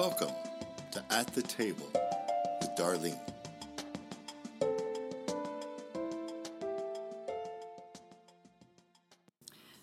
Welcome to At the Table with Darlene.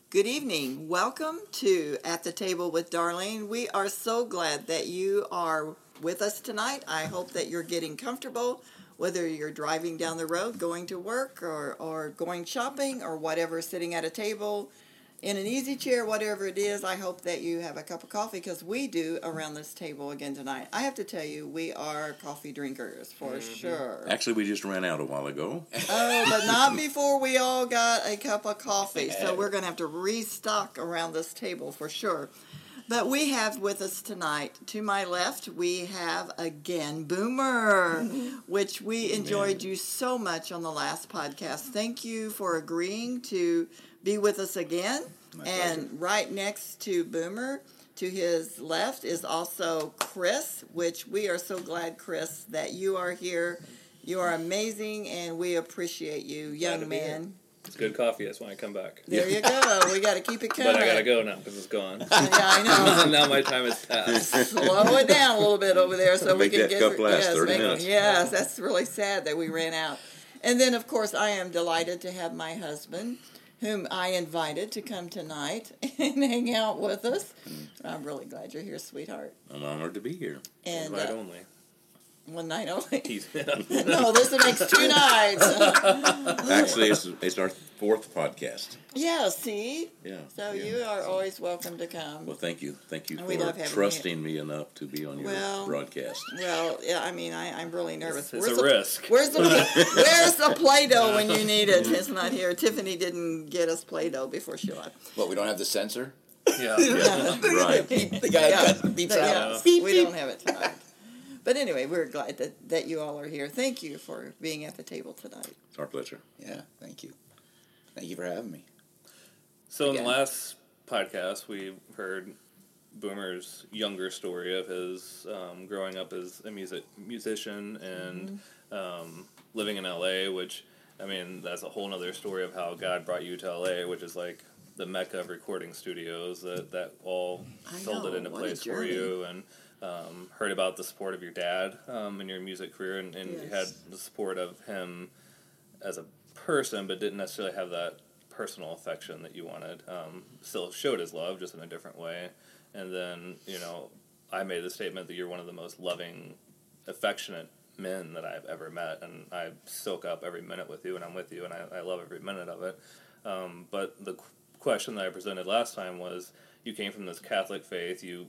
Good evening. Welcome to At the Table with Darlene. We are so glad that you are with us tonight. I hope that you're getting comfortable, whether you're driving down the road, going to work, or, or going shopping, or whatever, sitting at a table in an easy chair, whatever it is. I hope that you have a cup of coffee because we do around this table again tonight. I have to tell you, we are coffee drinkers for mm-hmm. sure. Actually, we just ran out a while ago. Oh, but not before we all got a cup of coffee. So we're going to have to restock around this table for sure. But we have with us tonight, to my left, we have again Boomer, which we enjoyed you so much on the last podcast. Thank you for agreeing to be with us again. and right next to Boomer, to his left, is also Chris, which we are so glad, Chris, that you are here. You are amazing, and we appreciate you, young to man. It's good coffee. That's why I come back. There you go. We got to keep it coming. But I gotta go now because it's gone. Yeah, I know. now my time is passed. Slow it down a little bit over there so we can that get cup through- last yes, 30 make- minutes. Yes, that's really sad that we ran out. And then, of course, I am delighted to have my husband, whom I invited to come tonight and hang out with us. I'm really glad you're here, sweetheart. I'm honored to be here. And Invite uh, only. One night only. He's, no, this makes two nights. Actually, it's, it's our fourth podcast. yeah, see? Yeah. So yeah. you are always welcome to come. Well, thank you. Thank you And for love you trusting me enough to be on your Well, broadcast. Well, yeah, I mean, I, I'm really nervous. it's a the, risk. Where's the Where's the Play-Doh when you need it? It's not here. Tiffany didn't get us Play-Doh before she left. What, we don't have the censor? Yeah. Yeah, right. The guy Yeah. cut beeps But, out. yeah, Beep, we beep. don't have it tonight. But anyway, we're glad that, that you all are here. Thank you for being at the table tonight. It's our pleasure. Yeah, thank you. Thank you for having me. So in the last podcast, we heard Boomer's younger story of his um, growing up as a music musician and um, living in LA. Which, I mean, that's a whole other story of how God brought you to LA, which is like the mecca of recording studios that that all I sold know, it into what place for you and. Um, heard about the support of your dad um, in your music career, and, and you had the support of him as a person, but didn't necessarily have that personal affection that you wanted. Um, still showed his love, just in a different way. And then, you know, I made the statement that you're one of the most loving, affectionate men that I've ever met, and I soak up every minute with you, and I'm with you, and I, I love every minute of it. Um, but the qu- question that I presented last time was, you came from this Catholic faith, you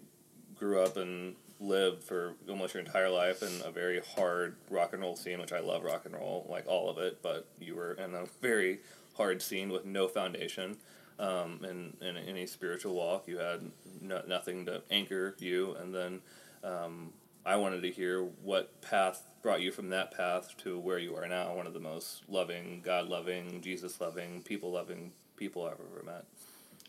grew up and lived for almost your entire life in a very hard rock and roll scene, which I love rock and roll, like all of it, but you were in a very hard scene with no foundation um, in, in any spiritual walk. You had no, nothing to anchor you, and then um, I wanted to hear what path brought you from that path to where you are now, one of the most loving, God loving, Jesus loving, people loving people I've ever met.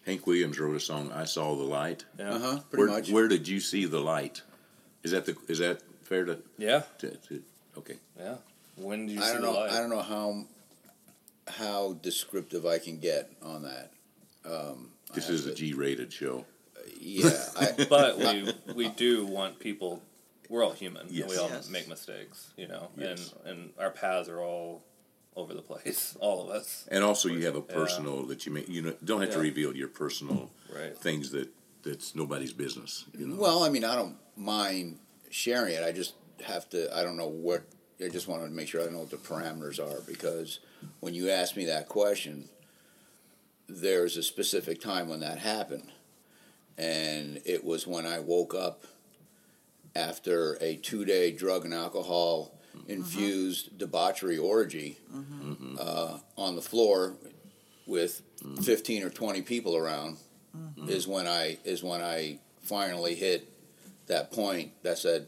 Hank Williams wrote a song, "I Saw the Light." Yeah. Uh huh. Pretty Where, much. where did you see the light? Is that the is that fair to? Yeah. to, to okay. Yeah. When did you I see don't the know. light? I don't know how how descriptive I can get on that. Um, This is a to- G-rated show. Yeah. I, but we we do want people. We're all human. and Yes. We all Yes. make mistakes, you know, Yes. and and our paths are all over the place. All of us, And also, you have a Yeah. personal that you may you know don't have to reveal your personal right? things that that's nobody's business. You know. well, I mean, I don't mind sharing it. I just have to. I don't know what. I just wanted to make sure I know what the parameters are because when you ask me that question, there's a specific time when that happened, and it was when I woke up after a two-day drug and alcohol infused debauchery orgy uh, on the floor with 15 or 20 people around is when I is when I finally hit that point that said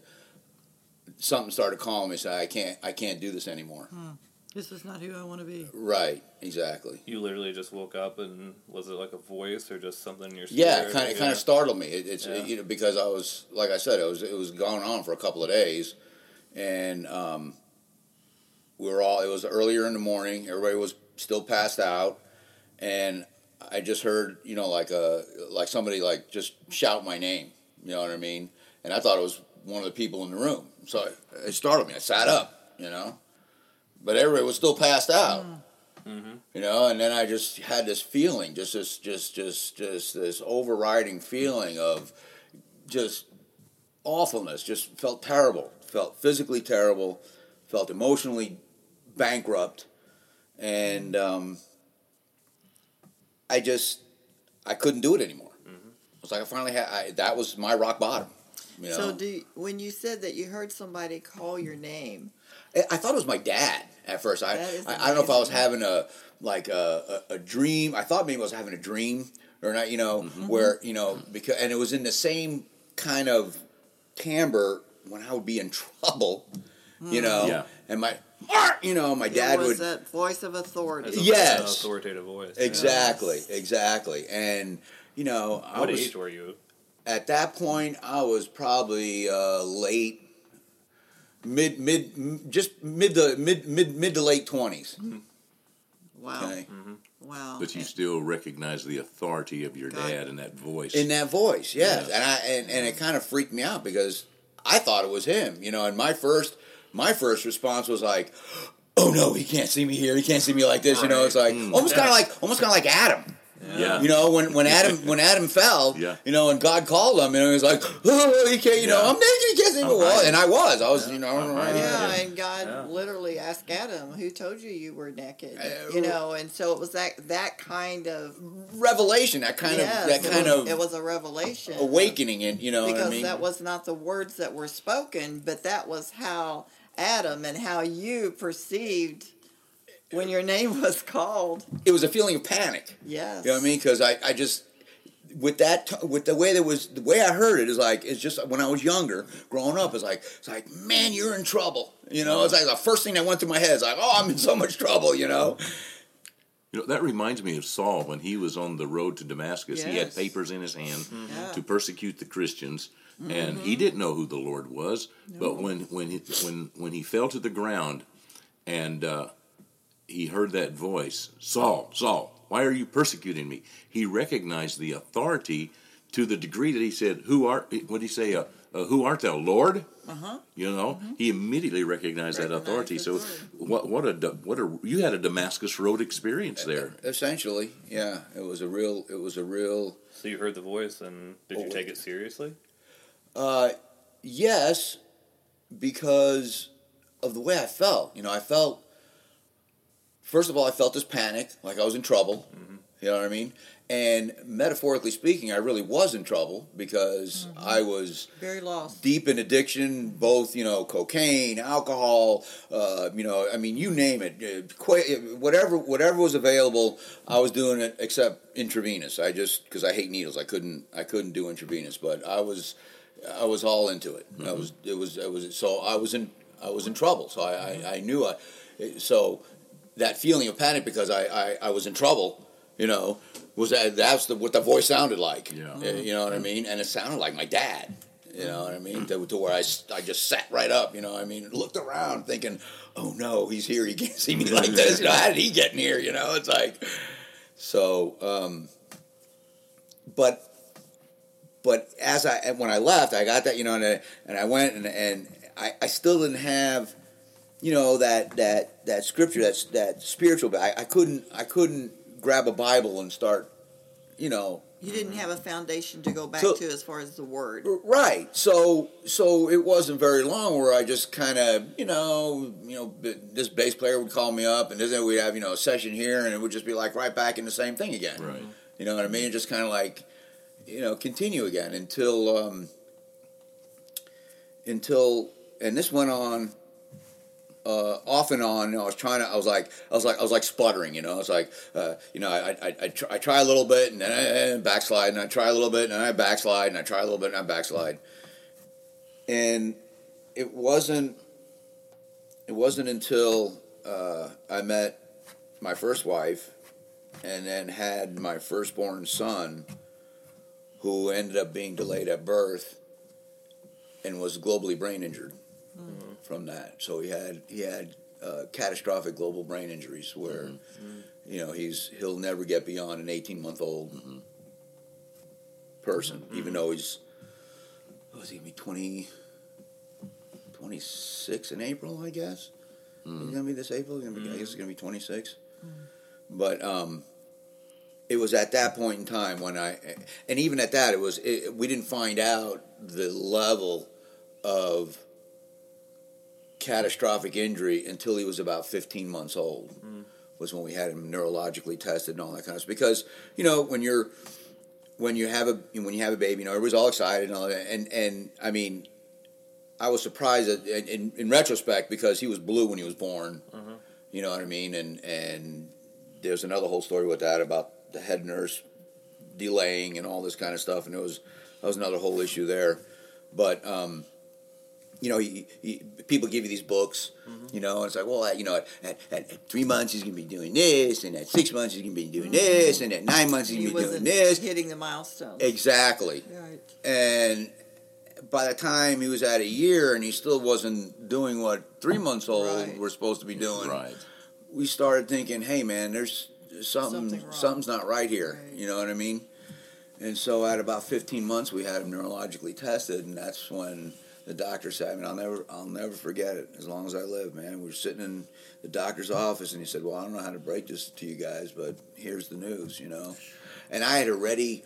something started calling me say I can't I can't do this anymore. This is not who I want to be. Right, exactly. You literally just woke up and was it like a voice or just something in your Yeah, spirit? kind of kind of startled me. It, it's Yeah. you know because I was like I said it was it was going on for a couple of days, and um, we were all it was earlier in the morning. Everybody was still passed out, and I just heard you know like a like somebody like just shout my name. You know what I mean? And I thought it was one of the people in the room. So it, startled me. I sat up, you know, but everybody was still passed out. You know, and then I just had this feeling, just this, just, just, just this overriding feeling of just awfulness. Just felt terrible. Felt physically terrible. Felt emotionally bankrupt, and um, I just I couldn't do it anymore. It was like I finally had. I, that was my rock bottom. You know? So do you, when you said that you heard somebody call your name, I, I thought it was my dad at first. I, I, I don't know if I was having a like a, a, a dream. I thought maybe I was having a dream or not. You know, Mm-hmm. where you know because and it was in the same kind of timbre when I would be in trouble. You hmm. know, Yeah. and my you know, my dad it was would that voice of authority. A- Yes. an authoritative voice. yeah. exactly, exactly, and you know, I What was age were you? at that point. I was probably uh, late. Mid, mid, m- just mid to mid, mid, mid to late twenties. Mm-hmm. Wow. Okay, mm-hmm. Wow. But you still recognize the authority of your God. dad and that voice. in that voice yes Yeah. and i and, and it kind of freaked me out because i thought it was him you know and my first my first response was like oh no he can't see me here he can't see me like this you know it's hmm. like almost kind of like almost kind of like adam yeah. you know when when adam when adam fell Yeah. you know and god called him and he was like oh he can't you know i'm naked he can't see me I'm well hiding. and i was i was you know I'm right hiding. Yeah, and God Yeah. literally asked Adam, "Who told you you were naked?" Uh, you know, and so it was that that kind of revelation that kind yes, of that it kind was, of it was a revelation awakening and you know because what i mean that was not the words that were spoken, but that was how Adam and how you perceived when your name was called. it was a feeling of panic Yes, You know what I mean? Because I, I just with that with the way that was the way I heard it is like it's just when I was younger, growing up, it's like it's like man, you're in trouble. You know, it's like the first thing that went through my head is like, oh, I'm in so much trouble. You know, You know, that reminds me of Saul when he was on the road to Damascus. He had papers in his hand Yeah. to persecute the Christians, and he didn't know who the Lord was. But when when he, when when he fell to the ground, and uh, he heard that voice, Saul, Saul, why are you persecuting me? He recognized the authority to the degree that he said, "Who art?" What did he say? Uh, uh, who art thou, Lord? Uh-huh. You know, he immediately recognized that authority. So, word. what what a what a you had a Damascus Road experience there. essentially, yeah, it was a real, it was a real. So you heard the voice, and did you Oh. take it seriously? Uh, yes, because of the way I felt. You know, I felt. First of all, I felt this panic, like I was in trouble. You know what I mean? And metaphorically speaking, I really was in trouble because I was very lost. deep in addiction, both you know, cocaine, alcohol, uh, you know, I mean, you name it, uh, whatever, whatever was available, I was doing it except intravenous. I just because I hate needles, I couldn't, I couldn't do intravenous, but I was, I was all into it. I was, it was, it was. So I was in, I was in trouble. So I, I, I knew I, so that feeling of panic because I, I, I was in trouble, you know, was that that's the, what the voice sounded like. Yeah. Uh, You know what I mean? And it sounded like my dad. You know what I mean? To, to where I just sat right up, you know what I mean? Looked around thinking, oh no, he's here. He can't see me like this. You know, how did he get in here? You know, it's like, so, um, but, but as I, when I left, I got that, you know, and I, and I went and, and I, I still didn't have, you know, that, that, that scripture, that's, that spiritual, I, I couldn't, I couldn't grab a Bible and start, you know, You didn't have a foundation to go back So- to as far as the word. Right. So so it wasn't very long where I just kind of you know you know this bass player would call me up and then we'd have you know a session here and it would just be like right back in the same thing again. Right. You know what I mean? Just kind of like you know continue again until um, until and this went on. Uh, off and on, you know, I was trying to. I was like, I was like, I was like sputtering. You know, I was like, uh, you know, I, I, I, try, I try a little bit and then I, backslide, and I try a little bit and I backslide, and I try a little bit and I backslide and it wasn't it wasn't until uh, I met my first wife and then had my firstborn son who ended up being delayed at birth and was globally brain injured from that so he had he had uh, catastrophic global brain injuries where mm-hmm. you know he's he'll never get beyond an 18 month old mm-hmm. person mm-hmm. even though he's was he gonna be 20 26 in April, I guess. It's gonna be this April. Gonna be, I guess it's gonna be 26. But um, it was at that point in time when I, and even at that, it was it, we didn't find out the level of catastrophic injury until he was about 15 months old. Was when we had him neurologically tested and all that kind of stuff. Because you know when you're when you have a when you have a baby, you know everybody's all excited and all that. And and I mean, I was surprised at, in, in in retrospect because he was blue when he was born. You know what I mean? And and there's another whole story with that about the head nurse delaying and all this kind of stuff, and it was that was another whole issue there. But um, you know, he, he, people give you these books, mm-hmm. you know, and it's like, well, you know, at, at, at three months he's going to be doing this, and at six months he's going to be doing mm-hmm. this, and at nine months he's He going to be doing wasn't this. hitting the milestones. Exactly. Right. And by the time he was at a year and he still wasn't doing what three months old Right. were supposed to be doing, Right. we started thinking, hey, man, there's something, Something something's not right here. Right. You know what I mean? And so at about 15 months, we had him neurologically tested, and that's when the doctor said, I mean, I'll never, I'll never forget it as long as I live, man. We were sitting in the doctor's office, and he said, well, I don't know how to break this to you guys, but here's the news, you know. And I had already,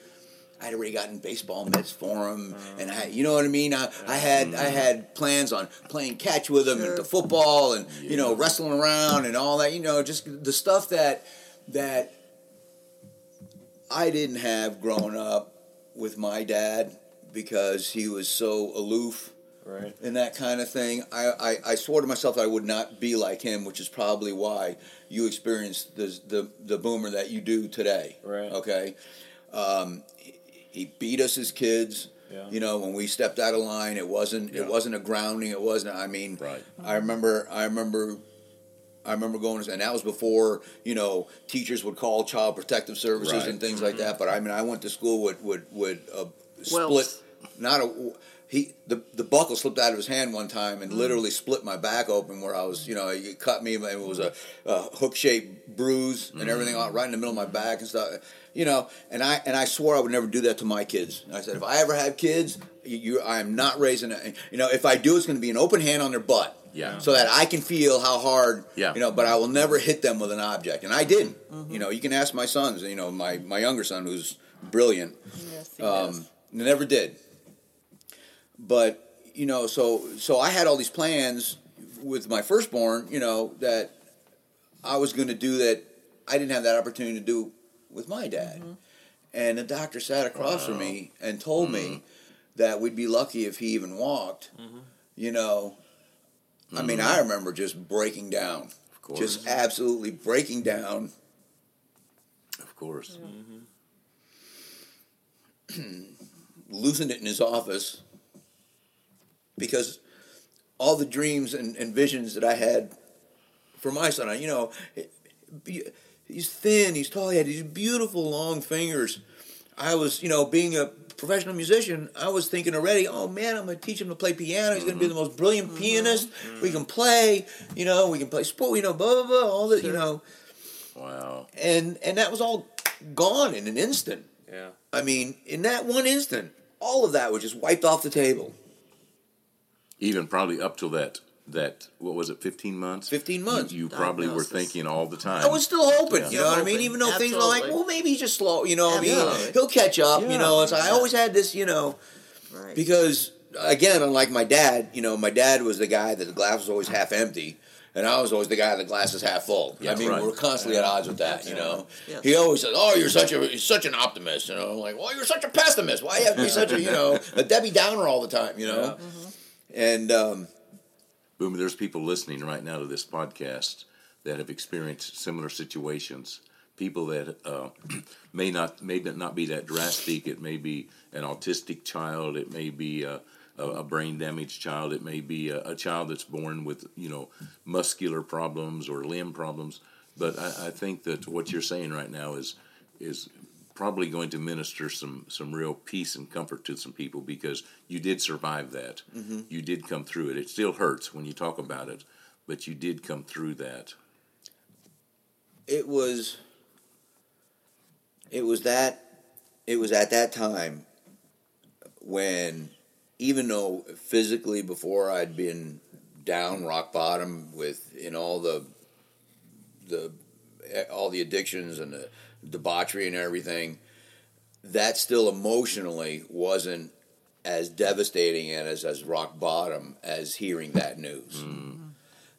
I had already gotten baseball mitts for him, and I, you know what I mean. I, I had, I mm-hmm. had plans on playing catch with him and the football, and you know, wrestling around and all that. You know, just the stuff that that I didn't have growing up with my dad because he was so aloof Right. and that kind of thing. I, I, I swore to myself I would not be like him, which is probably why you experienced the the, the boomer that you do today. Right. Okay. Um, he, he beat us as kids. Yeah. You know, when we stepped out of line, it wasn't Yeah. it wasn't a grounding. It wasn't. I mean, Right. I remember. I remember. I remember going, to, and that was before you know teachers would call child protective services Right. and things like that. But I mean, I went to school with with with a split, Welts. not a he the the buckle slipped out of his hand one time Mm. and literally split my back open where I was you know it cut me and it was a, a hook shaped bruise and everything right in the middle of my back and stuff you know and I and I swore I would never do that to my kids And I said if I ever have kids you, you I am not raising a, you know if I do it's going to be an open hand on their butt Yeah. so that I can feel how hard Yeah. you know but I will never hit them with an object and I didn't you know you can ask my sons you know my my younger son who's brilliant Yes, he um, never did. But you know, so so I had all these plans with my firstborn. You know that I was going to do that. I didn't have that opportunity to do with my dad. Mm-hmm. And the doctor sat across from me and told me mm-hmm. that we'd be lucky if he even walked. Mm-hmm. You know, I mean, I remember just breaking down, Of course. just absolutely breaking down. of course. losing it in his office because all the dreams and, and visions that I had for my son, you know, he's thin, he's tall, he had these beautiful long fingers. I was, you know, being a professional musician, I was thinking already, oh man, I'm going to teach him to play piano. He's going to be the mm-hmm. most brilliant mm-hmm. pianist. Mm-hmm. We can play, you know, we can play sport, you know, blah, blah, blah, all that, you know. Wow. And, and that was all gone in an instant. Yeah. I mean, in that one instant, all of that was just wiped off the table. Even probably up till that that what was it, fifteen months? 15 months. You, you probably were thinking all the time. I was still hoping, Yeah. you know what I mean? Even though things were like, well, maybe he's just slow, you know. I mean, Absolutely. he'll catch up, you Yeah. know. And so I always had this, you know, Right. because again, unlike my dad, you know, my dad was the guy that the glass was always half empty. And I was always the guy that the glass is half full. Yeah, I mean, right. we're constantly at odds with that, you know. Yes. He always says, "Oh, you're such a you're such an optimist," you know. I'm like, "Well, you're such a pessimist. Why do you have to be such a you know a Debbie Downer all the time, you know?" Mm-hmm. And um, Boomer, there's people listening right now to this podcast that have experienced similar situations. People that uh, may not may not be that drastic. It may be an autistic child. It may be a, a, a brain damaged child. It may be a, a child that's born with you know muscular problems or limb problems. But I, I think that what you're saying right now is is probably going to minister some some real peace and comfort to some people because you did survive that. Mm-hmm. You did come through it. It still hurts when you talk about it, but you did come through that. it was it was that it was at that time when even though physically before I'd been down rock bottom with in all the the all the addictions and the debauchery and everything, that still emotionally wasn't as devastating and as as rock bottom as hearing that news.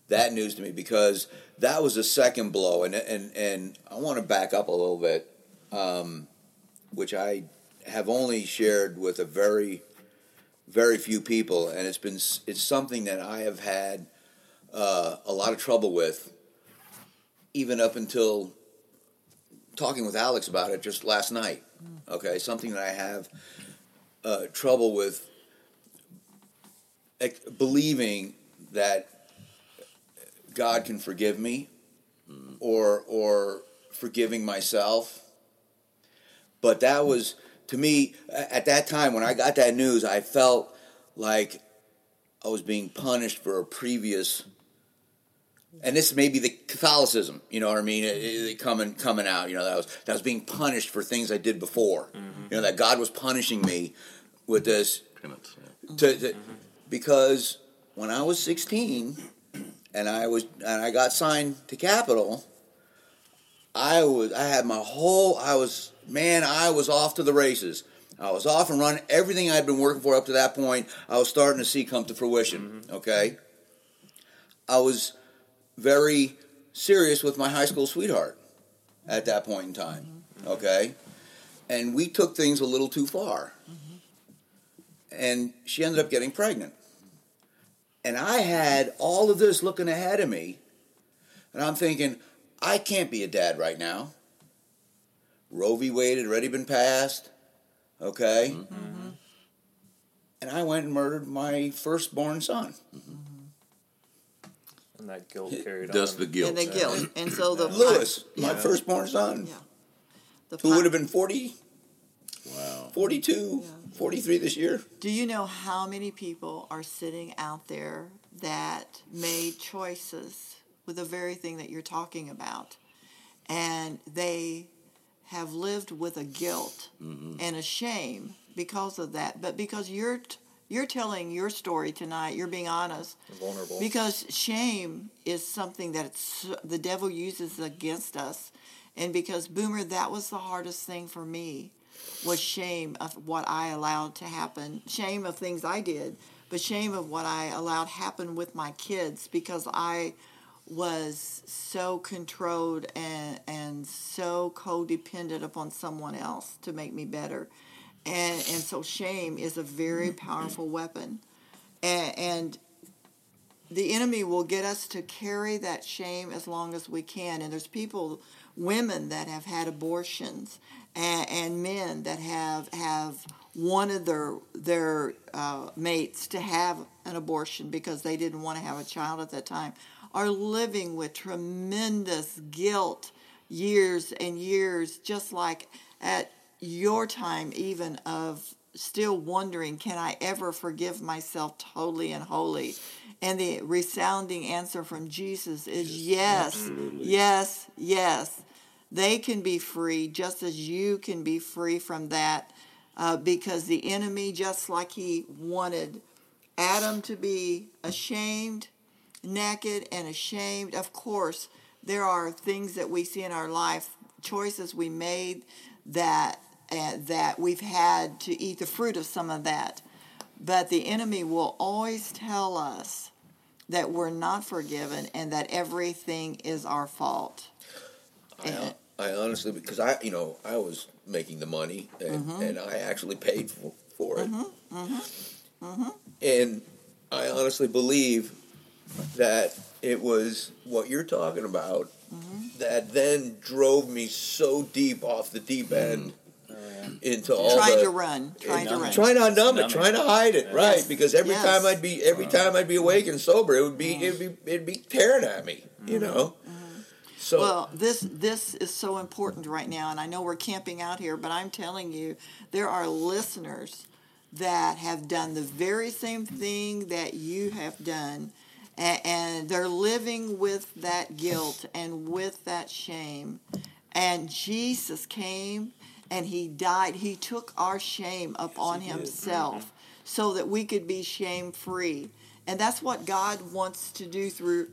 That news to me because that was a second blow, and and and I want to back up a little bit, um, which I have only shared with a very very few people, and it's been it's something that I have had uh, a lot of trouble with, even up until talking with Alex about it just last night. Okay, something that I have uh, trouble with ex- believing that God can forgive me, or or forgiving myself. But that was to me at that time when I got that news, I felt like I was being punished for a previous. And this may be the Catholicism, you know what I mean? It, it coming coming out, you know that I was that I was being punished for things I did before. Mm-hmm. You know that God was punishing me with this Penance, yeah. to, to mm-hmm. because when I was 16 and I was and I got signed to Capitol, I was I had my whole I was man I was off to the races. I was off and running. Everything I'd been working for up to that point, I was starting to see come to fruition. Mm-hmm. Okay, I was very serious with my high school sweetheart at that point in time. Mm-hmm. Okay, and we took things a little too far mm-hmm. and she ended up getting pregnant. And I had all of this looking ahead of me, and I'm thinking, I can't be a dad right now. Roe v. Wade had already been passed, okay? Mm-hmm. And I went and murdered my firstborn son. And that guilt carried Thus on. the guilt. And the guilt. And so the Lewis, my Yeah. firstborn son, Yeah. The who would have been 40, Wow. 42, 43 this year. Do you know how many people are sitting out there that made choices with the very thing that you're talking about? And they have lived with a guilt mm-hmm. and a shame because of that. But because you're t- you're telling your story tonight, you're being honest. vulnerable. Because shame is something that it's, the devil uses against us. And because, Boomer, that was the hardest thing for me was shame of what I allowed to happen. Shame of things I did, but shame of what I allowed happen with my kids because I was so controlled and, and so codependent upon someone else to make me better. And, and so shame is a very powerful weapon. And, and the enemy will get us to carry that shame as long as we can. And there's people, women that have had abortions, and, and men that have have wanted their their uh, mates to have an abortion because they didn't want to have a child at that time, are living with tremendous guilt years and years, just like at your time, even of still wondering, can I ever forgive myself totally and wholly? And the resounding answer from Jesus is yes, yes, yes. They can be free just as you can be free from that uh, because the enemy, just like he wanted Adam to be ashamed, naked, and ashamed, of course, there are things that we see in our life, choices we made that Uh, that we've had to eat the fruit of some of that. But the enemy will always tell us that we're not forgiven and that everything is our fault. And- I honestly, because I, you know, I was making the money and, mm-hmm. and I actually paid for, for it. Mm-hmm. Mm-hmm. And I honestly believe that it was what you're talking about that then drove me so deep off the deep end into all trying the, to run, trying to run. trying to numb it, trying to hide it, right? Because every Yes. time I'd be every uh-huh. time I'd be awake and sober, it would be it'd be it'd be tearing at me, you mm-hmm. know. Mm-hmm. So Well, this this is so important right now, and I know we're camping out here, but I'm telling you, there are listeners that have done the very same thing that you have done, and, and they're living with that guilt and with that shame. And Jesus came and he died. He took our shame upon himself mm-hmm. so that we could be shame free. And that's what God wants to do through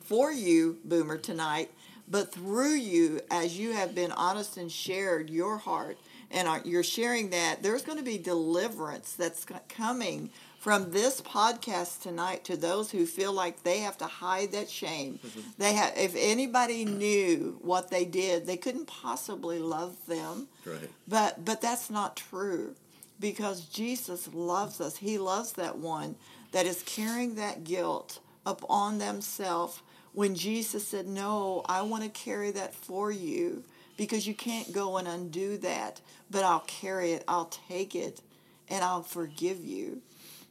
for you, Boomer, tonight, but through you as you have been honest and shared your heart and are, you're sharing that, there's going to be deliverance that's coming from this podcast tonight to those who feel like they have to hide that shame. Mm-hmm. They have if anybody knew what they did, they couldn't possibly love them. Right. But but that's not true because Jesus loves us. He loves that one that is carrying that guilt upon themselves when Jesus said, "No, I want to carry that for you because you can't go and undo that, but I'll carry it. I'll take it and I'll forgive you."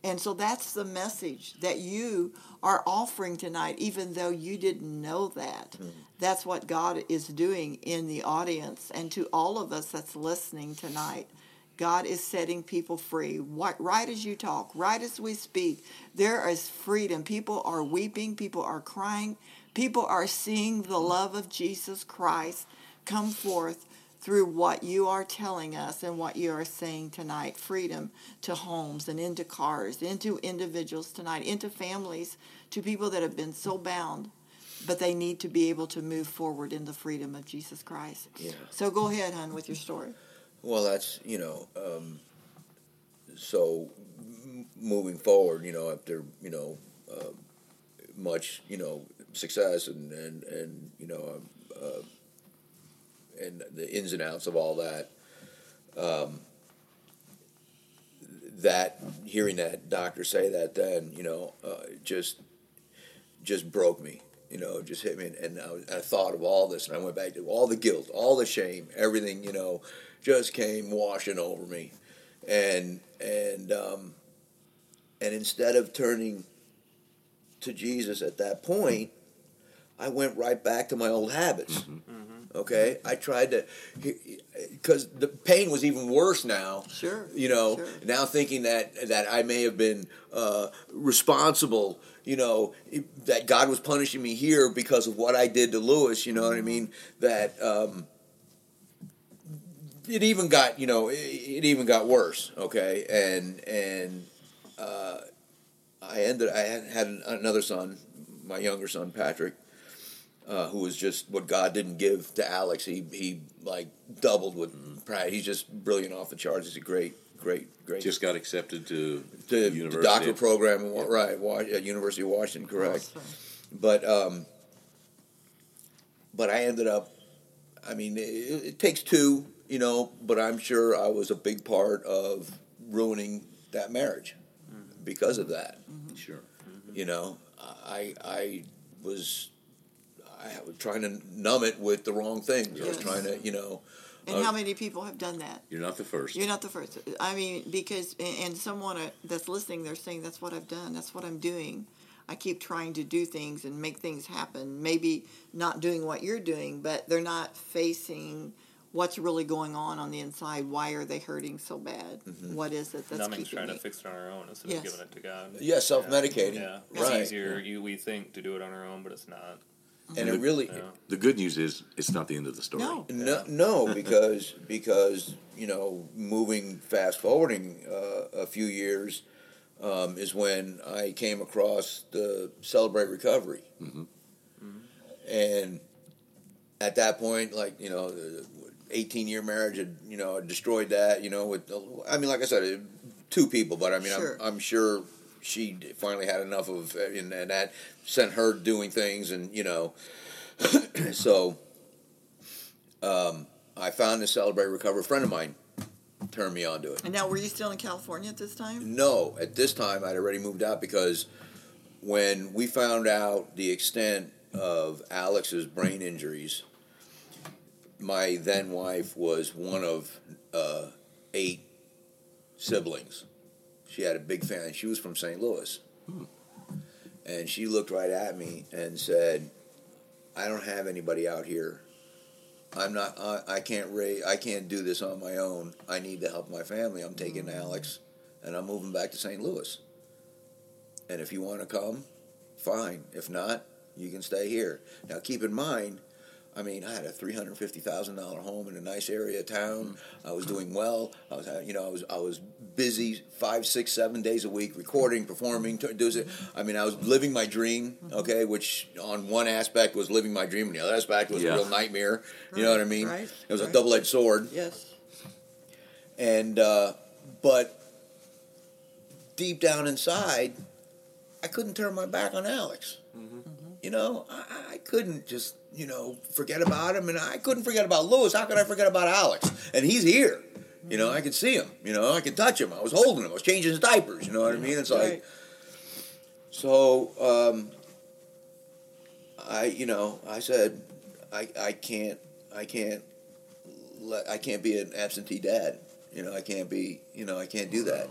And so that's the message that you are offering tonight, even though you didn't know that. Mm-hmm. That's what God is doing in the audience and to all of us that's listening tonight. God is setting people free. Right as you talk, right as we speak, there is freedom. People are weeping, people are crying, people are seeing the love of Jesus Christ come forth through what you are telling us and what you are saying tonight freedom to homes and into cars, into individuals tonight, into families, to people that have been so bound, but they need to be able to move forward in the freedom of Jesus Christ. Yeah. So go ahead, hon, with your story. Well, that's you know, um, so moving forward, you know, after you know, uh, much you know success and and and you know, um, uh, and the ins and outs of all that. Um, that hearing that doctor say that then you know uh, just just broke me you know just hit me. And, and I, was, I thought of all this and I went back to all the guilt all the shame everything you know just came washing over me. And and um, and instead of turning to Jesus at that point I went right back to my old habits okay I tried to because the pain was even worse now Sure. you know Sure. now thinking that that I may have been uh, responsible you know that God was punishing me here because of what I did to Lewis you know what I mean that um, it even got you know it, it even got worse okay and and uh, I ended I had, had another son my younger son Patrick uh, who was just what God didn't give to Alex. He he like doubled with pride. He's just brilliant off the charts. He's a great, great, great. Just got accepted to the, the doctor program, in Wa- right? At University of Washington, correct. Awesome. But um, but I ended up. I mean, it, it takes two, you know. But I'm sure I was a big part of ruining that marriage because of that. Sure. You know, I I was I was trying to numb it with the wrong things. I was trying to, you know. And uh, how many people have done that? You're not the first. You're not the first. I mean, because and and someone uh, that's listening, they're saying that's what I've done. That's what I'm doing. I keep trying to do things and make things happen. Maybe not doing what you're doing, but they're not facing what's really going on on the inside. Why are they hurting so bad? Mm-hmm. What is it that's Numbing's keeping trying me? to fix it on our own instead Yes. of giving it to God. Yeah, self-medicating. Yeah, it's Right. easier. You we think to do it on our own, but it's not. And it really, Yeah. The good news is it's not the end of the story. No. No, no, because because you know, moving fast forwarding uh, a few years um, is when I came across the Celebrate Recovery, and at that point, like you know, the eighteen year marriage had you know destroyed that. You know, with I mean, like I said, two people, but I mean, Sure. I'm, I'm sure she finally had enough of, and, and that sent her doing things, and you know, so um, I found the Celebrate Recover. A friend of mine turned me onto it. And now, were you still in California at this time? No, at this time I'd already moved out because when we found out the extent of Alex's brain injuries, my then wife was one of uh, eight siblings. She had a big family. She was from St. Louis. And she looked right at me and said, I don't have anybody out here. I'm not. I, I can't raise. I can't do this on my own. I need to help my family. I'm taking Alex, and I'm moving back to St. Louis. And if you want to come, fine. If not, you can stay here. Now, keep in mind, I mean, I had a three hundred fifty thousand dollar home in a nice area of town. I was doing well. I was, you know, I was I was busy five, six, seven days a week, recording, performing, doing it. I mean, I was living my dream. Mm-hmm. Okay, which on one aspect was living my dream, and the other aspect was Yeah. a real nightmare. You know what I mean? Right, It was a double edged sword Yes. and uh, but deep down inside, I couldn't turn my back on Alex. Mm-hmm. Mm-hmm. You know, I, I couldn't just you know forget about him, and I couldn't forget about Lewis. How could I forget about Alex? And he's here. You know, I could see him. You know, I could touch him. I was holding him. I was changing his diapers. You know what I mean? It's like Right. so. Um, I you know I said I I can't I can't let, I can't be an absentee dad. You know, I can't be, you know, I can't do that.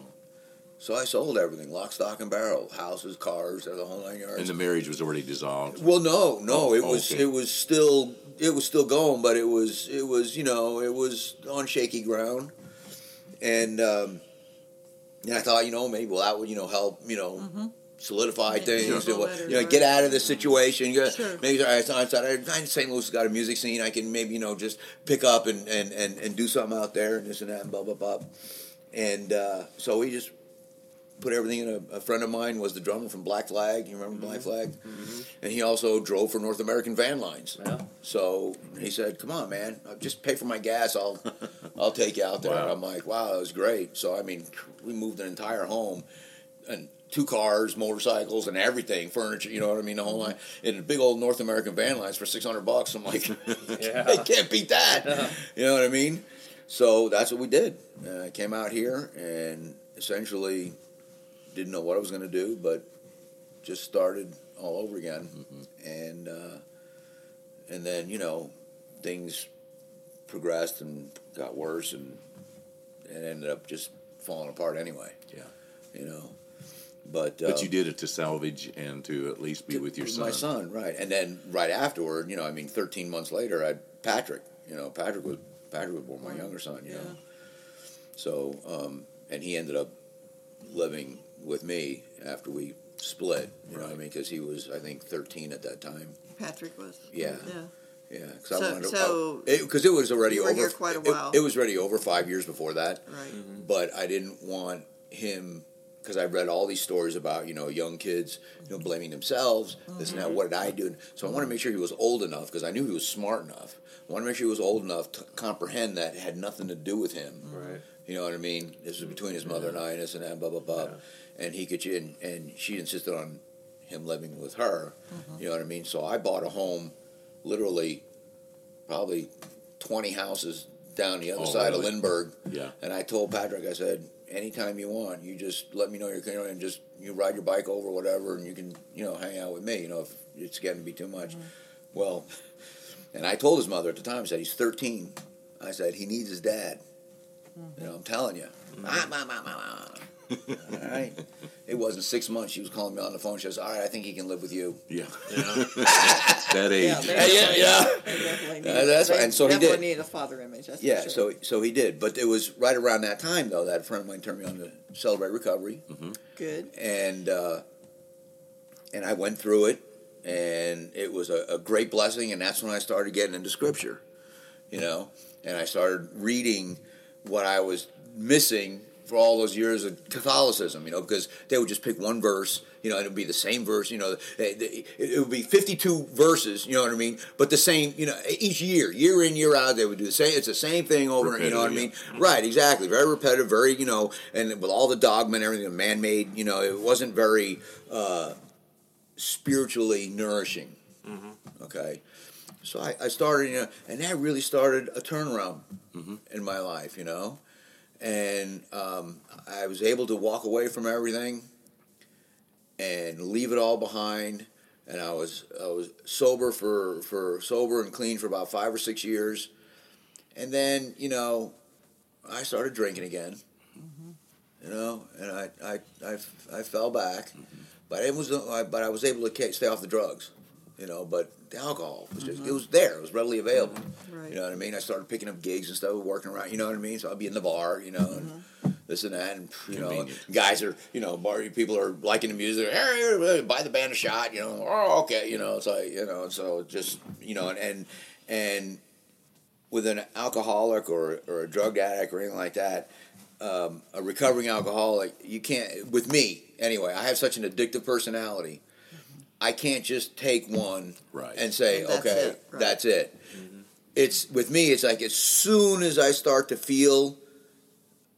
So I sold everything, lock, stock, and barrel, houses, cars, the whole nine yards. And the marriage was already dissolved. well, no, no, Oh, it was, okay. it was still, it was still going, but it was, it was, you know, it was on shaky ground, and um, and I thought, you know, maybe well that would, you know, help, you know. Solidify Make things, people and what- better, you know, right. get out of this situation. You Sure. Maybe I thought, I thought St. Louis has got a music scene. I can maybe you know just pick up and, and, and, and do something out there and this and that and blah blah blah. And uh, so we just put everything in a, a friend of mine was the drummer from Black Flag. You remember Black mm-hmm. Flag? Mm-hmm. And he also drove for North American Van Lines. Yeah. So he said, "Come on, man, I'll just pay for my gas. I'll I'll take you out there." Wow. And I'm like, "Wow, that was great." So I mean, we moved an entire home and two cars, motorcycles, and everything, furniture. You know what I mean? The whole line mm-hmm. in a big old North American Van Lines for six hundred bucks. I'm like, Yeah. I can't beat that. You know what I mean? So that's what we did. Uh, came out here and essentially didn't know what I was going to do, but just started all over again. And uh, and then you know things progressed and got worse, and and ended up just falling apart anyway. Yeah. You know, but But uh, you did it to salvage and to at least be with your son. My son, right. And then right afterward, you know, I mean, 13 months later, I had Patrick. You know, Patrick was Patrick was born, my younger son. You Yeah. know, so um, and he ended up living with me after we split. You know what I mean? Because he was, I think, 13 at that time. Patrick was. Yeah. Yeah. Yeah, because So- I wanted to. so oh, Because it, was already you were over. here quite a while. It, was already over five years before that Right. Mm-hmm. but I didn't want him because I read all these stories about you know young kids you know blaming themselves this and that mm-hmm. what did I do so I want to make sure he was old enough because I knew he was smart enough I want to make sure he was old enough to comprehend that it had nothing to do with him Right. you know what I mean this was mm-hmm. between his mother and I and this and that blah blah blah and he could and, and she insisted on him living with her mm-hmm. you know what I mean so I bought a home literally probably 20 houses down the other Oh, side of? Lindbergh Yeah. and I told Patrick, I said, anytime you want, you just let me know you're coming and just you ride your bike over, whatever, and you can, you know, hang out with me, you know, if it's getting to be too much. Mm-hmm. Well, and I told his mother at the time, I said, he's 13. I said, he needs his dad. Mm-hmm. You know, I'm telling you. Ah, ma, ma, ma, ma. All right. It wasn't six months. She was calling me on the phone. She says, all right, I think he can live with you. Yeah. that age. Yeah, Yeah, yeah, yeah. Definitely need, Uh, that's right, and so he did. definitely did. need a father image. That's for Yeah, sure. so so he did. But it was right around that time, though, that a friend of mine turned me on to Celebrate Recovery. good. and uh, and I went through it, and it was a, a great blessing. And that's when I started getting into Scripture, you know, and I started reading what I was missing for all those years of Catholicism, you know, because they would just pick one verse, you know, and it would be the same verse, you know, it would be fifty-two verses, you know what I mean, but the same, you know, each year, year in, year out, they would do the same. It's the same thing over, you know what I mean? Repetitive, mm-hmm. Right, exactly. Very repetitive, very, you know, and with all the dogma and everything, man made, you know, it wasn't very uh, spiritually nourishing. Mm-hmm. Okay. So I, I started, you know, and that really started a turnaround mm-hmm. in my life, you know. And um, I was able to walk away from everything and leave it all behind. And I was I was sober for, for sober and clean for about five or six years. And then, you know, I started drinking again. You know, and I, I, I, I fell back, but it was I, but I was able to stay off the drugs. You know, but the alcohol was just it was there. It was readily available. Right. You know what I mean? I started picking up gigs and stuff, working around. You know what I mean? So I'd be in the bar. You know, and this and that, and you know, guys are you know, bar, people are liking the music. Hey, buy the band a shot, you know. Oh, okay, you know. It's like you know, so just you know, and and, and with an alcoholic or or a drug addict or anything like that, um, a recovering alcoholic, you can't. With me, anyway, I have such an addictive personality. I can't just take one Right. and say, that's okay, it, right. that's it. It's with me. It's like as soon as I start to feel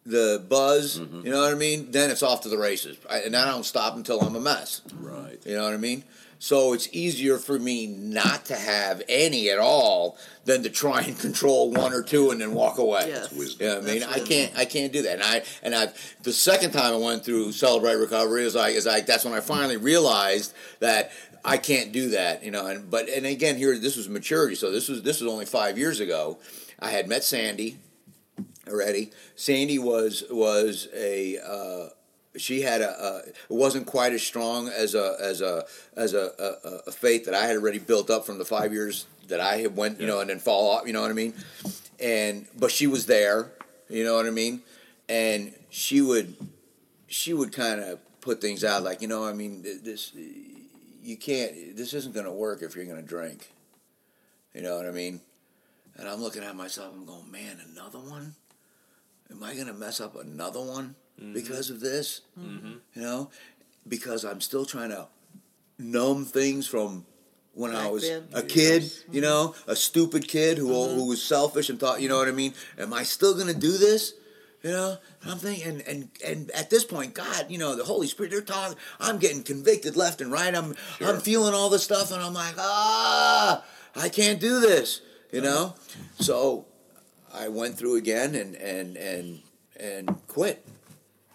the buzz, Mm-hmm. you know what I mean. Then it's off to the races, I, and I don't stop until I'm a mess. Right. You know what I mean? So it's easier for me not to have any at all than to try and control one or two and then walk away. Yes. wisdom. You know I mean? That's I can't I can't do that. And I and I the second time I went through celebrate recovery is like is like that's when I finally realized that I can't do that, you know, and but and again here this was maturity. So this was this was only 5 years ago. I had met Sandy already. Sandy was was a uh, she had a, it wasn't quite as strong as a as a as a, a, a faith that I had already built up from the five years that I had went you know and then fall off you know what I mean? And but she was there you know what I mean? And she would she would kind of put things out like you know I mean this you can't this isn't going to work if you're going to drink. You know what I mean? And I'm looking at myself I'm going man another one? Am I going to mess up another one Mm-hmm. because of this? Mm-hmm. You know, because I'm still trying to numb things from when I was then. a kid, you know, mm-hmm. a stupid kid who who was selfish and thought, you know what I mean? Am I still going to do this? You know, and I'm thinking, and, and and at this point, God, you know, the Holy Spirit, they're talking. I'm getting convicted left and right. I'm I'm feeling all this stuff, and I'm like, ah, I can't do this. You uh-huh. know, so I went through again and and and and quit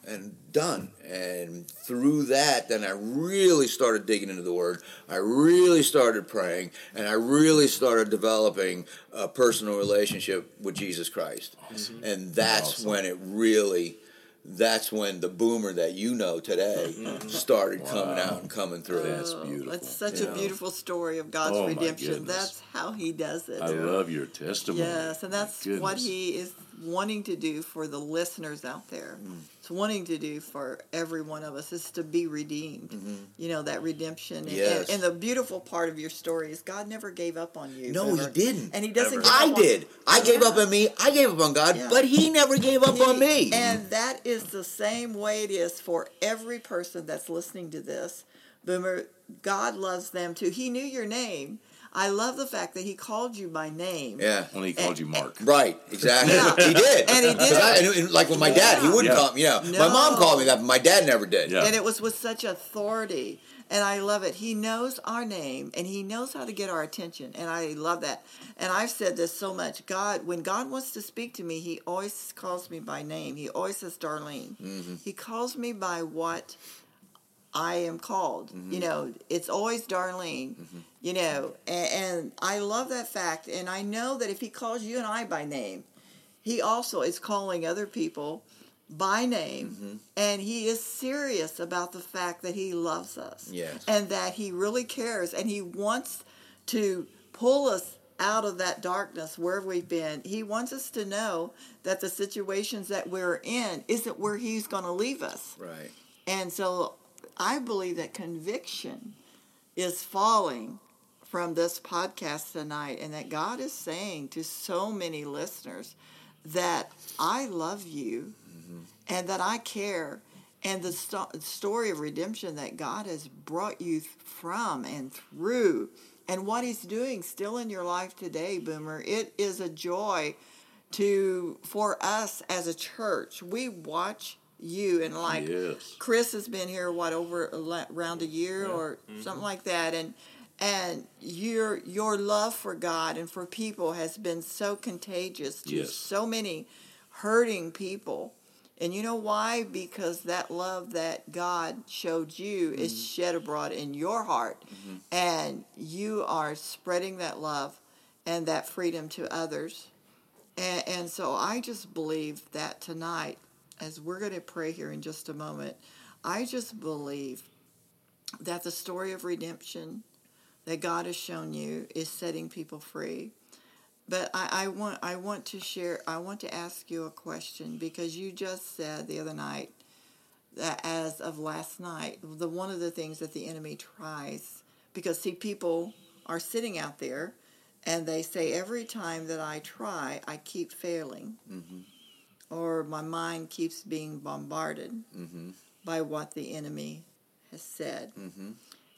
and done. And through that, then I really started digging into the Word. I really started praying, and I really started developing a personal relationship with Jesus Christ. And that's Awesome. when it really. That's when the boomer that you know today mm-hmm. started coming out and coming through. That's Oh, beautiful. That's such You a know. beautiful story of God's Oh, redemption. That's how He does it. I love your testimony. Yes, and that's what he is wanting to do for the listeners out there. Mm. It's wanting to do for every one of us is to be redeemed. You know that redemption, and, Mm-hmm. Yes. and, and the beautiful part of your story is God never gave up on you. No, he didn't. and He doesn't. Ever. I on- did. I gave up on me. I gave up on God, Yeah. but He never gave up on me. And that is the same way it is for every person that's listening to this. Boomer, God loves them too. He knew your name. I love the fact that He called you by name. yeah. When he called you Mark. Right, exactly. Yeah. He did, And he did. I- and- and like with my dad, he wouldn't Yeah. call me. You know, my mom called me that, but my dad never did. Yeah. And it was with such authority. And I love it. He knows our name and he knows how to get our attention. And I love that. And I've said this so much. God, when God wants to speak to me, he always calls me by name. He always says Darlene. Mm-hmm. He calls me by what I am called. Mm-hmm. You know, it's always Darlene. You know, and, and I love that fact. And I know that if he calls you and I by name, he also is calling other people by name Mm-hmm. and he is serious about the fact that he loves us Yes. and that he really cares and he wants to pull us out of that darkness where we've been he wants us to know that the situations that we're in isn't where he's going to leave us Right. and so I believe that conviction is falling from this podcast tonight, and that God is saying to so many listeners that I love you and that I care. And the sto- story of redemption that God has brought you from and through, and what He's doing still in your life today, Boomer, it is a joy to for us as a church. We watch you and like Yes. Chris has been here what over around a year or Mm-hmm. something like that, and and your your love for God and for people has been so contagious to Yes. so many hurting people. And you know why? Because that love that God showed you is Mm-hmm. shed abroad in your heart. And you are spreading that love and that freedom to others. And, and so I just believe that tonight, as we're going to pray here in just a moment, I just believe that the story of redemption that God has shown you is setting people free. But I, I want I want to share I want to ask you a question because you just said the other night that as of last night, the one of the things that the enemy tries because see people are sitting out there and they say every time that I try, I keep failing. Mm-hmm. Or my mind keeps being bombarded mm-hmm. by what the enemy has said. Mm-hmm.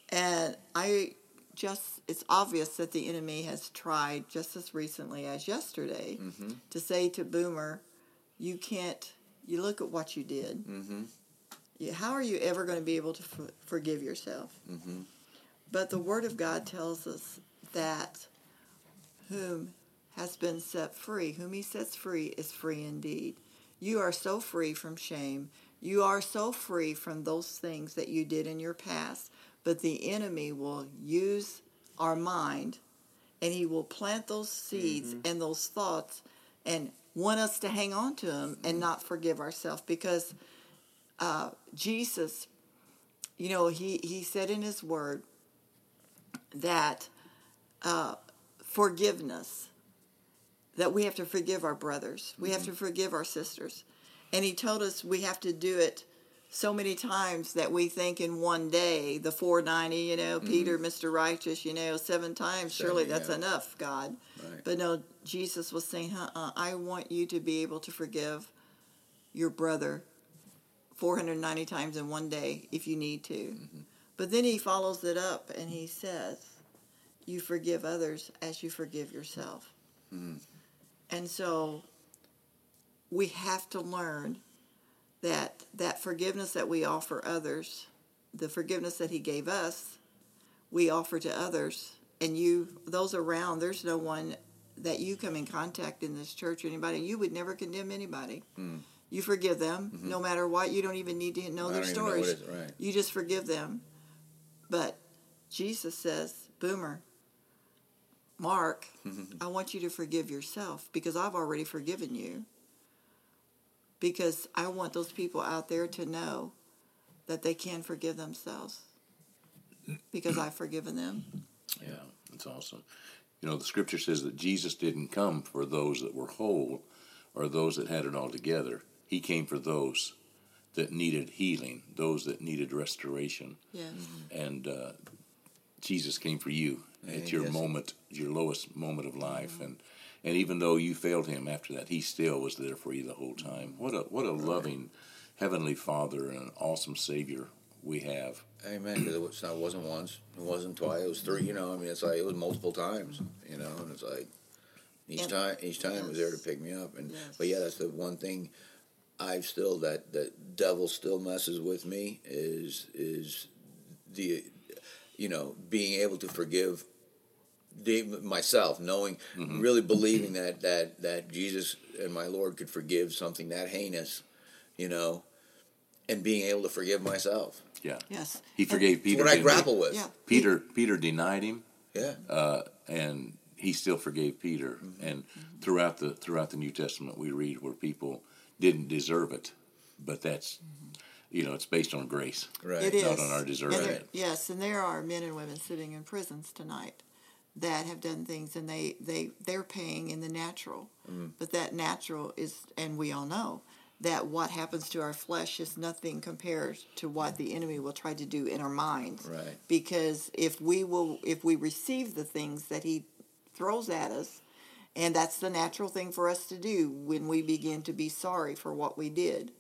And I just, it's obvious that the enemy has tried just as recently as yesterday mm-hmm. to say to Boomer, you can't, you look at what you did. Mm-hmm. You, how are you ever going to be able to f- forgive yourself? Mm-hmm. But the Word of God tells us that whom has been set free, whom He sets free is free indeed. You are so free from shame. You are so free from those things that you did in your past. But the enemy will use our mind and he will plant those seeds and those thoughts and want us to hang on to them and not forgive ourselves. Because uh, Jesus, you know, he, he said in his word that uh, forgiveness, that we have to forgive our brothers, we have to forgive our sisters. And he told us we have to do it so many times that we think in one day, the 490, you know, mm-hmm. Peter, Mr. Righteous, you know, seven times, surely that's yeah. enough, God. Right. But no, Jesus was saying, uh-uh, I want you to be able to forgive your brother 490 times in one day if you need to. Mm-hmm. But then he follows it up and he says, You forgive others as you forgive yourself. Mm. And so we have to learn that that forgiveness that we offer others, the forgiveness that he gave us, we offer to others. And you, those around, there's no one that you come in contact in this church or anybody, you would never condemn anybody. Hmm. You forgive them mm-hmm. no matter what. You don't even need to know I their know stories. is, right. You just forgive them. But Jesus says, Boomer, Mark, I want you to forgive yourself because I've already forgiven you. Because I want those people out there to know that they can forgive themselves because I've forgiven them. Yeah, that's awesome. You know, the scripture says that Jesus didn't come for those that were whole or those that had it all together. He came for those that needed healing, those that needed restoration. Yes. And uh, Jesus came for you at he your does. moment, your lowest moment of life. And and even though you failed him after that, he still was there for you the whole time. What a what a loving heavenly Father and an awesome Savior we have. Amen. Because it, was, it wasn't once, it wasn't twice, it was three. You know, I mean, it's like it was multiple times. You know, and it's like each And- time, each time it was there to pick me up. And Yes. but yeah, that's the one thing I've still that that devil still messes with me is is the you know being able to forgive the, myself, knowing, mm-hmm. really believing that that that Jesus and my Lord could forgive something that heinous, you know, and being able to forgive myself. Yeah. Yes. He forgave Peter. what I grapple with. Yeah. Peter Peter denied him, Yeah. uh, and he still forgave Peter. Mm-hmm. And throughout the throughout the New Testament, we read where people didn't deserve it, but that's mm-hmm. you know it's based on grace. Right. It is. Not on our deserving And. Yes, and there are men and women sitting in prisons tonight that have done things and they, they, they're paying in the natural. Mm. But that natural is, and we all know, that what happens to our flesh is nothing compared to what the enemy will try to do in our minds. Right. Because if we will, if we receive the things that he throws at us, and that's the natural thing for us to do when we begin to be sorry for what we did.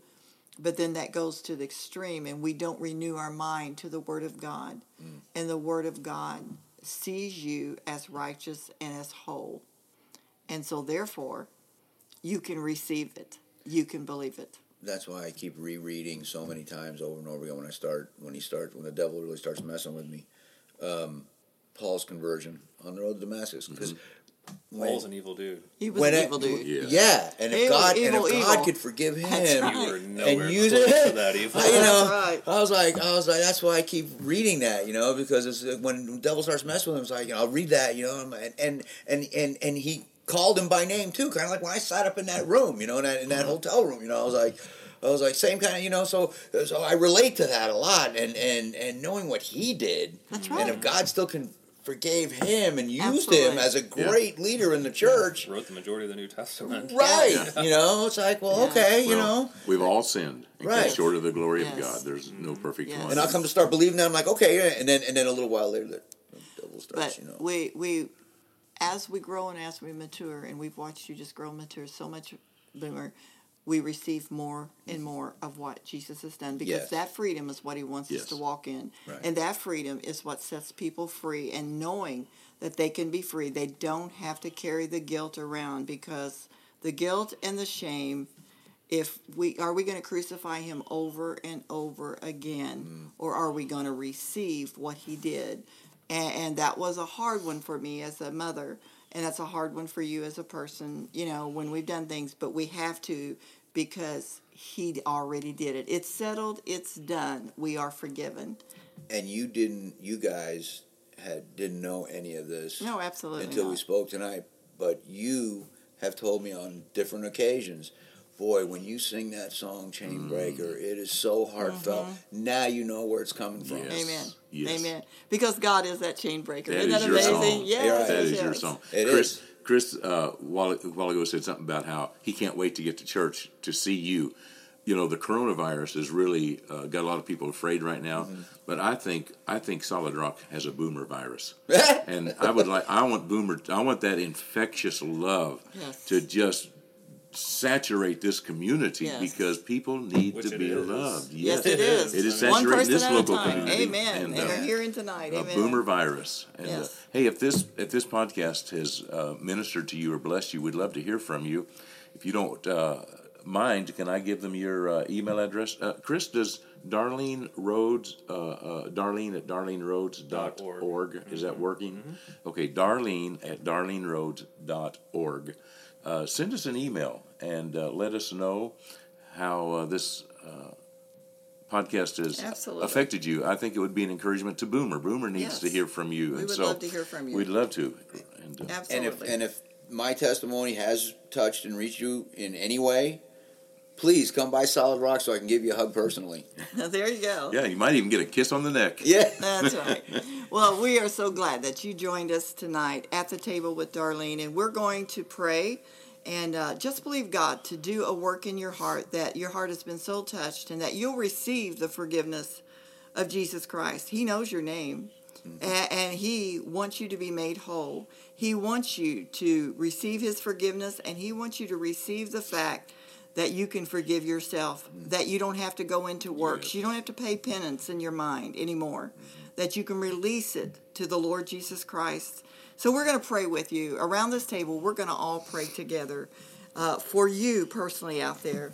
But then that goes to the extreme, and we don't renew our mind to the Word of God. Mm. And the Word of God sees you as righteous and as whole. And so, therefore, you can receive it, you can believe it. That's why I keep rereading so many times over and over again when I start when he starts when the devil really starts messing with me. Um, Paul's conversion on the road to Damascus because Paul's an evil dude. He was when an it- evil dude. Yeah. yeah, and if Evil, God evil, and if God evil. could forgive him, That's right. You were nowhere use close it. to that evil. I, you know, right. I was like, I was like, that's why I keep reading that, you know, because it's uh, when the devil starts messing with him, it's like, you know, I'll read that, you know, and and and and, and he called him by name too, kind of like when I sat up in that room, you know, in that in that hotel room, you know, I was like. I was like same kind of you know so so I relate to that a lot and and and knowing what he did That's right and if God still can forgave him and used Absolutely. him as a great leader in the church. Wrote the majority of the New Testament. Right. Yeah. You know, it's like, well, Yeah. okay, you know. we've all sinned and Right. short of the glory Yes. of God. There's no mm-hmm. perfect Yes. one. And I come to start believing that I'm like, okay, and then and then a little while later, the devil starts, But you know. we we as we grow and as we mature, and we've watched you just grow and mature so much, Boomer. We receive more and mm-hmm. more of what Jesus has done because Yes. that freedom is what He wants Yes. us to walk in, Right. and that freedom is what sets people free. And knowing that they can be free, they don't have to carry the guilt around because the guilt and the shame if we are we going to crucify him over and over again mm. or are we going to receive what he did and, and that was a hard one for me as a mother and that's a hard one for you as a person you know when we've done things but we have to because he already did it. It's settled it's done we are forgiven. And you didn't you guys had didn't know any of this no absolutely until we spoke tonight but you have told me on different occasions boy when you sing that song chain breaker it is so heartfelt now you know where it's coming from Yes. amen Yes. amen because god is that chain breaker That isn't is that your amazing song. yes That is yes. your song. It Chris, is. Chris, uh, while, a while ago said something about how he can't wait to get to church to see you. You know, the coronavirus has really uh, got a lot of people afraid right now. Mm-hmm. But I think I think Solid Rock has a boomer virus, and I would like I want boomer I want that infectious love Yes. to just saturate this community Yes. because people need Which to be is. loved. Yes, it is. It is One saturating person this at a local time. community. Amen. And, And, uh, they're hearing tonight. a Amen. boomer virus. And uh, Yes. hey, if this if this podcast has uh, ministered to you or blessed you, we'd love to hear from you. If you don't uh, mind, can I give them your uh, email address? Uh, Chris, does Darlene Rhodes, uh, uh, Darlene at darlenerhodes.org, Dot org. is that working? Okay, Darlene at darlenerhodes.org. Uh, send us an email and uh, let us know how uh, this uh, podcast has Absolutely. affected you. I think it would be an encouragement to Boomer. Boomer needs to hear from you. We and would so love to hear from you. We'd love to. And, uh, and Absolutely. if and if my testimony has touched and reached you in any way please come by solid rock so i can give you a hug personally there you go. yeah, you might even get a kiss on the neck. yeah That's right. Well, we are so glad that you joined us tonight at the table with Darlene, and we're going to pray and uh, just believe God to do a work in your heart that your heart has been so touched and that you'll receive the forgiveness of Jesus Christ. He knows your name. A- And he wants you to be made whole. He wants you to receive his forgiveness, and he wants you to receive the fact that you can forgive yourself, that you don't have to go into works, Yes. you don't have to pay penance in your mind anymore, that you can release it to the Lord Jesus Christ. So we're going to pray with you. Around this table, we're going to all pray together uh, for you personally out there.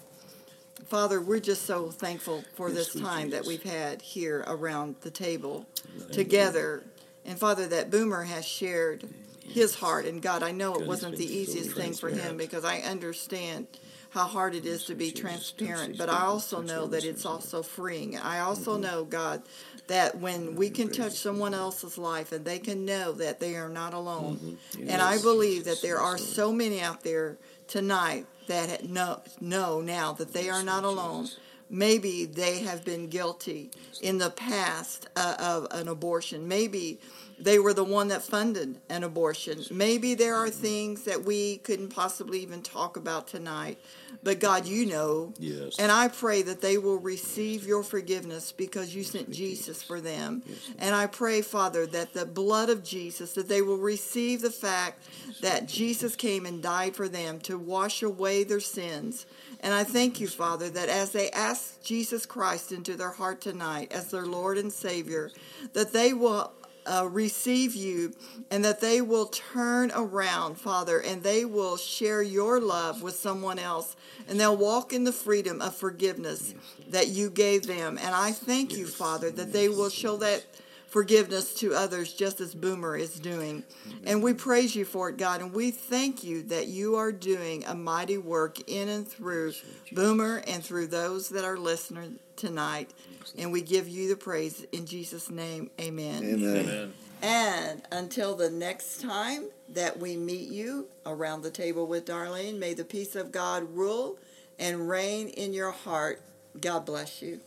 Father, we're just so thankful for Yes, this time that we've had here around the table together. And Father, that Boomer has shared his heart. And God, I know it God, wasn't the he's been so easiest thing for him because I understand how hard it is to be transparent. But I also know that it's also freeing. I also Mm-hmm. know, God, that when we can touch someone else's life and they can know that they are not alone. And I believe that there are so many out there tonight that know, know now that they are not alone. Maybe they have been guilty in the past uh, of an abortion. Maybe they were the one that funded an abortion. Maybe there are things that we couldn't possibly even talk about tonight. But God, you know. Yes. And I pray that they will receive your forgiveness because you sent Jesus for them. And I pray, Father, that the blood of Jesus, that they will receive the fact that Jesus came and died for them to wash away their sins. And I thank you, Father, that as they ask Jesus Christ into their heart tonight as their Lord and Savior, that they will uh, receive you and that they will turn around, Father, and they will share your love with someone else and they'll walk in the freedom of forgiveness that you gave them. And I thank you, Father, that they will show that forgiveness to others just as Boomer is doing. And we praise you for it, God, and we thank you that you are doing a mighty work in and through Boomer and through those that are listening tonight. And we give you the praise in Jesus' name. Amen. Amen. And until the next time that we meet you around the table with Darlene, may the peace of God rule and reign in your heart. God bless you.